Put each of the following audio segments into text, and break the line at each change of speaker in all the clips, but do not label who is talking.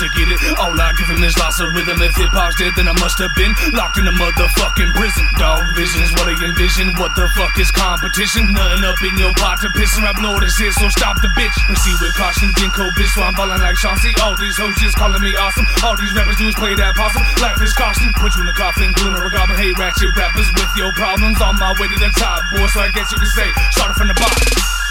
to get it. All I give him is lots of rhythm. If hip hop's dead, then I must have been locked in a motherfucking prison. Dog vision is what I envision. What the fuck is competition? Nothing up in your pot to piss. Is here, so stop the bitch. Proceed with caution, Dinko bitch, so I'm ballin' like Chauncey. All these hoes just calling me awesome. All these rappers do is play that possum. Life is caution. Put you in the coffin, glue or a goblin. Hey, ratchet rappers with your problems. On my way to the top, boy, so I guess you can say, started from the bottom.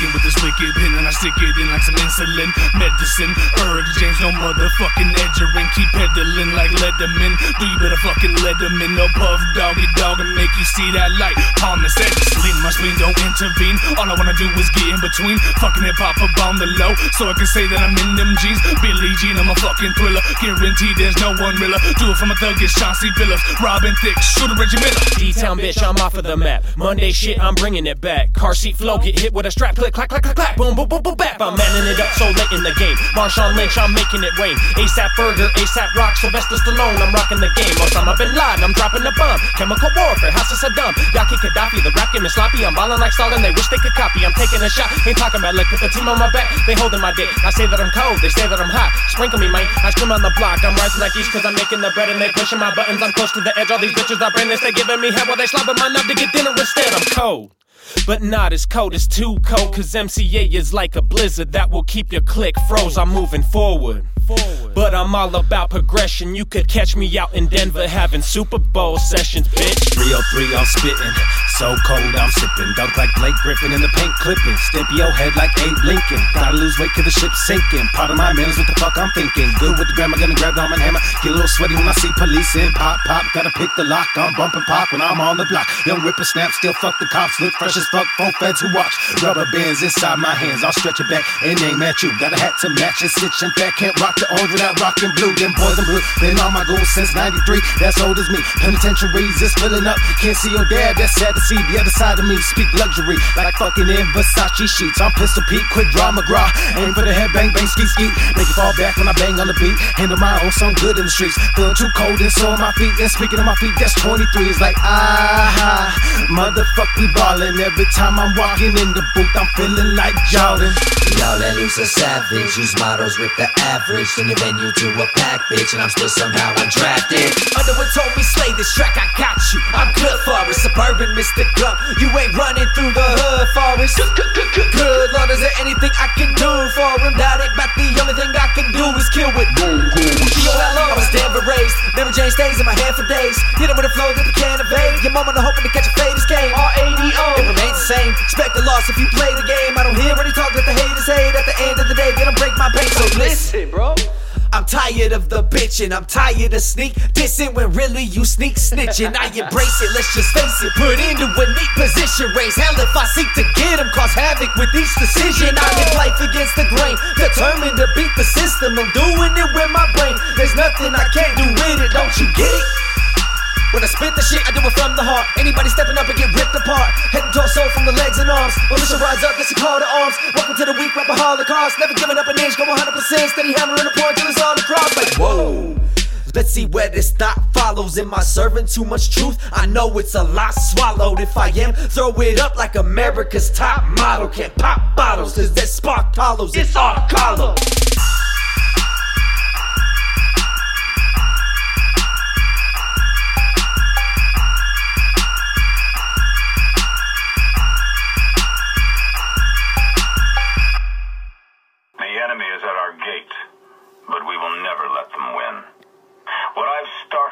With this wicked pen and I stick it in like some insulin medicine. Erg James, no motherfucking edgering. Keep peddling like Leatherman. Do you better fucking let them? No puff doggy dog and make you see that light. Thomas Edison, lean my spleen, don't intervene. All I wanna do is get in between. Fucking hip hop up on the low, so I can say that I'm in them jeans. Billy Jean, I'm a fucking thriller. Guaranteed there's no one realer. Do it from a thuggish Chauncey Billups. Robin Thicke, shooter Reggie Miller.
D-Town bitch, I'm off of the map. Monday shit, I'm bringing it back. Car seat flow, get hit with a strap, click, clack, clack, clack, clack. Boom, boom, boom, boom, bap. I'm manning it up so late in the game. Marshawn Lynch, I'm making it rain. ASAP Burger, ASAP Rock, Sylvester Stallone, I'm rocking the game. Osama Bin Laden, I'm dropping the bomb. Chemical warfare, House of Saddam. Yaki Gaddafi, the rap game is sloppy. I'm ballin' like Stalin, they wish they could copy. I'm taking a shot, ain't talking about put the team on my back. They holding my dick. I say that I'm cold, they say that I'm hot. Sprinkle me, man. I scream on the block. I'm rising like east cause I'm making the bread and they pushing my buttons. I'm close to the edge. All these bitches are brainless. They giving me head while they slobbing my nub to get dinner instead. I'm cold. But not as cold as too cold, cause MCA is like a blizzard that will keep your click froze. I'm moving forward. But I'm all about progression. You could catch me out in Denver having Super Bowl sessions, bitch.
303, I'm spitting. So cold, I'm sipping. Dunk like Blake Griffin in the paint clipping. Stamp your head like Abe Lincoln. Gotta lose weight cause the ship's sinking. Part of my man is what the fuck I'm thinking. Good with the grammar, gonna grab arm and hammer. Get a little sweaty when I see police in. Pop, pop, gotta pick the lock. I'm bumping pop when I'm on the block. Young Ripper snap, still fuck the cops. Look fresh as fuck, phone feds who watch. Rubber bands inside my hands. I'll stretch it back and aim at you. Got a hat to match it, stitch and fat. Can't rock the orange without rocking blue. Them boys and blue. Been on my goals since 93. That's old as me. Penitentiaries is filling up. Can't see your dad, that's sad to see. The other side of me speak luxury. Like fucking in Versace sheets. I'm Pistol Pete, quick draw McGraw. Aim for the head, bang, bang, ski, ski. Make it fall back when I bang on the beat. Handle my own song good in the streets. Feeling too cold and so on my feet. And speaking of my feet, that's 23. It's like, ah, motherfuck, we ballin'. Every time I'm walking in the booth, I'm feeling like Jordan.
Y'all let loose a savage. Use models, rip the average. Turn the venue to a pack, bitch. And I'm still somehow undrafted.
Underwood told me slay this track, I got you. I'm good for it. Suburban Mr. Glum. You ain't running through the hood, Forrest. Good Lord, is there anything I can do for him? Doubt it, but the only thing I can do is kill with D-O-L-O. I was Denver raised. Mary Jane stays in my head for days. Hit it with a flow that we can't evade. Your mama no hoping to catch a fade game. R-A-D-O. It remains the same. Expect a loss if you play the game. I don't hear any talk that the haters hate. At the end of the day, they don't break my pain. So listen, bro. I'm tired of the bitching, I'm tired of sneak dissing when really you sneak snitching. I embrace it, let's just face it. Put into a neat position, raise hell if I seek to get him. Cause havoc with each decision. I live life against the grain, determined to beat the system. I'm doing it with my brain. There's nothing I can't do with it, don't you get it? When I spit the shit, I do it from the heart. Anybody stepping up and get ripped apart. Head and torso from the legs and arms. Militia rise up, this a call to arms. Welcome to the weak rapper holocaust. Never giving up an inch, go 100%. Steady hammering the point till it's all across. Like, whoa. Let's see where this thought follows. Am I serving too much truth? I know it's a lot swallowed. If I am, throw it up like America's top model. Can't pop bottles, cause that spark follows. It's all color.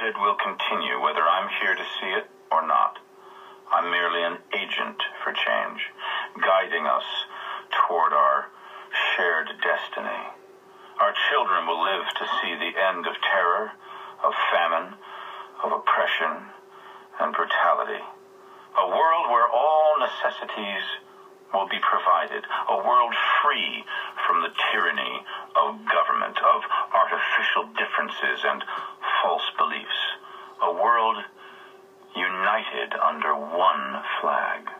I've will continue, whether I'm here to see it or not. I'm merely an agent for change, guiding us toward our shared destiny. Our children will live to see the end of terror, of famine, of oppression, and brutality. A world where all necessities will be provided. A world free from the tyranny of government, of artificial differences and world united under one flag.